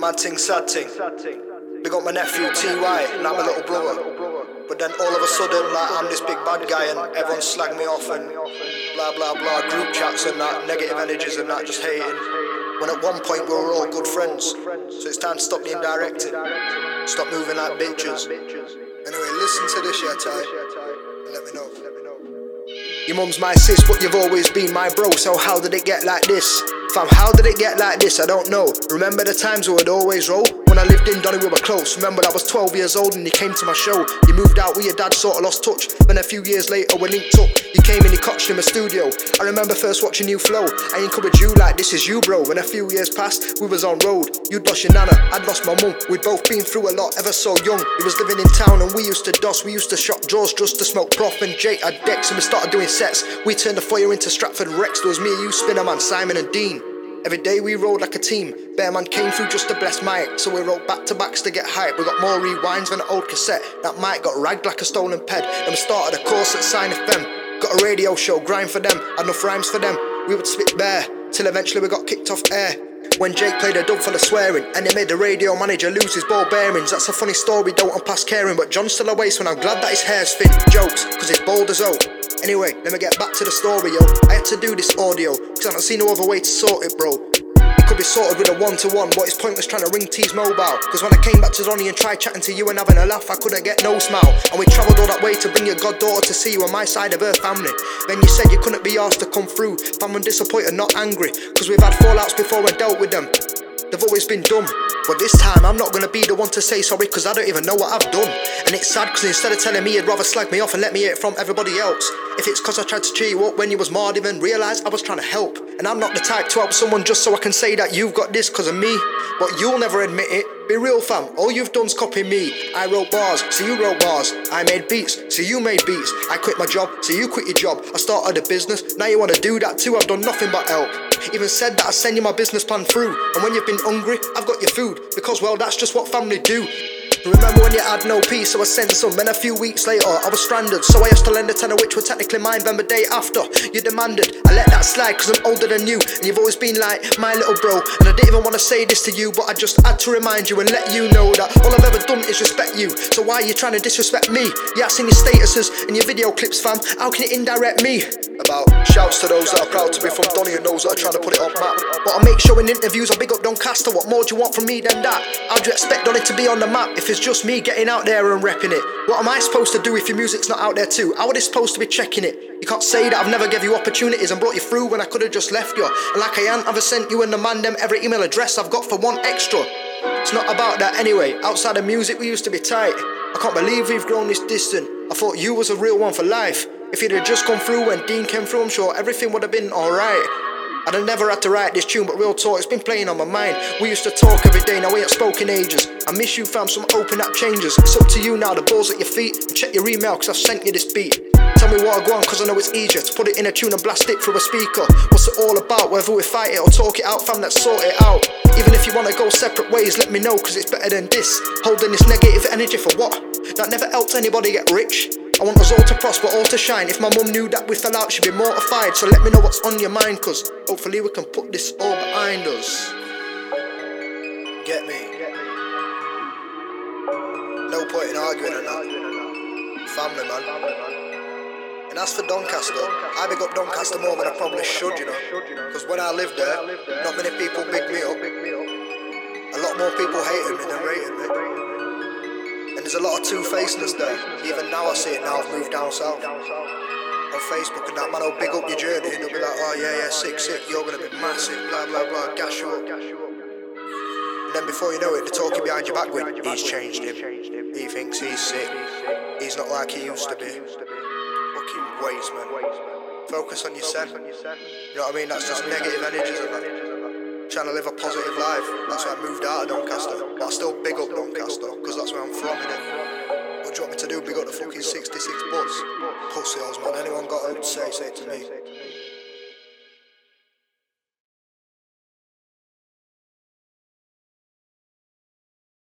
Mad thing, sad thing. Big up my nephew TY, and I'm a little brother. But then all of a sudden, like I'm this big bad guy and everyone slag me off and blah blah blah, group chats and that, negative energies and that, just hating. When at one point we were all good friends. So it's time to stop being directed. Stop moving like bitches. Anyway, listen to this, yeah, Ty. And let me know. Your mum's my sis, but you've always been my bro. So how did it get like this? Fam, how did it get like this? I don't know. Remember the times we would always roll? When I lived in Donny, we were close. Remember I was 12 years old and you came to my show. You moved out with your dad, sort of lost touch. Then a few years later, we linked up. You came and you coached in my studio. I remember first watching you flow. I encouraged you like this is you, bro. When a few years passed, we was on road. You'd lost your nana, I'd lost my mum. We'd both been through a lot, ever so young. You was living in town and we used to doss. We used to shop drawers just to smoke prof and Jake had decks and we started doing sets. We turned the fire into Stratford Rex. There was me, you, Spinnerman, Simon and Dean. Every day we rode like a team. Bearman came through just to bless mic, so we wrote back to backs to get hype. We got more rewinds than an old cassette. That mic got ragged like a stolen ped. Then we started a course at Sine FM. Got a radio show, grind for them, had enough rhymes for them. We would spit bare, till eventually we got kicked off air. When Jake played a dub for the swearing, and it made the radio manager lose his ball bearings. That's a funny story, don't I'm past caring. But John's still a waste when I'm glad that his hair's thin. Jokes, cause it's bold as oak. Anyway, let me get back to the story, yo. I had to do this audio, cause I don't see no other way to sort it, bro. Could be sorted with a one to one, but it's pointless trying to ring T's mobile. Cause when I came back to Donny and tried chatting to you and having a laugh, I couldn't get no smile. And we travelled all that way to bring your goddaughter to see you on my side of her family. Then you said you couldn't be asked to come through. Fam, I'm disappointed, not angry. Cause we've had fallouts before I dealt with them. They've always been dumb. But this time I'm not gonna be the one to say sorry cause I don't even know what I've done. And it's sad cause instead of telling me you'd rather slag me off and let me hear it from everybody else. If it's cause I tried to cheer you up when you was marred even realised I was trying to help. And I'm not the type to help someone just so I can say that you've got this cause of me. But you'll never admit it. Be real fam, all you've done's copy me. I wrote bars, so you wrote bars. I made beats, so you made beats. I quit my job, so you quit your job. I started a business, now you wanna do that too. I've done nothing but help. Even said that I send you my business plan through. And when you've been hungry, I've got your food. Because well, that's just what family do. Remember when you had no peace, so I sent some. And a few weeks later, I was stranded. So I asked to lend a tenner, which were technically mine. Then the day after, you demanded. I let that slide, cause I'm older than you. And you've always been like my little bro. And I didn't even wanna say this to you, but I just had to remind you and let you know that all I've ever done is respect you. So why are you trying to disrespect me? Yeah, I've seen your statuses and your video clips, fam. How can you indirect me? About shouts to those that are proud to be from Donny and those that are trying to put it on map. But I make sure in interviews I big up Doncaster. What more do you want from me than that? How do you expect Donny to be on the map if it's just me getting out there and repping it? What am I supposed to do if your music's not out there too? How are they supposed to be checking it? You can't say that I've never gave you opportunities and brought you through when I could have just left you. And like I ain't ever sent you and the man them every email address I've got for one extra. It's not about that anyway. Outside of music, we used to be tight. I can't believe we've grown this distant. I thought you was a real one for life. If you'd have just come through when Dean came through, I'm sure everything would have been alright. I'd have never had to write this tune, but real talk, it's been playing on my mind. We used to talk every day, now we ain't spoken ages. I miss you, fam, some open up changes. It's up to you now, the ball's at your feet. And check your email, cause I've sent you this beat. Tell me what I on, cause I know it's easier to put it in a tune and blast it through a speaker. What's it all about? Whether we fight it or talk it out, fam, let's sort it out. Even if you wanna go separate ways, let me know, cause it's better than this. Holding this negative energy for what? That never helped anybody get rich. I want us all to prosper, all to shine. If my mum knew that we fell out, she'd be mortified. So let me know what's on your mind, cause hopefully we can put this all behind us. Get me? No point in arguing on that. Family, man. And as for Doncaster, I big up Doncaster more than I probably should, you know. Because when I lived there, not many people big me up. A lot more people hated me than rated me. There's a lot of two-facedness there. Even now I see it now I've moved down south. On Facebook and that man will big up your journey and they'll be like, oh yeah, yeah, sick, sick, you're gonna be massive, blah blah blah, gash you up. And then before you know it, they're talking behind your back with, he's changed him. He thinks he's sick. He's not like he used to be. Fucking waste, man. Focus on yourself. You know what I mean? That's just negative that. Trying to live a positive life. That's why I moved out of Doncaster. But I still big up Doncaster, because that's where I'm from, innit? What do you want me to do? Big up the fucking 66 bus? Pussy holes, man. Anyone got out to say, say it to me.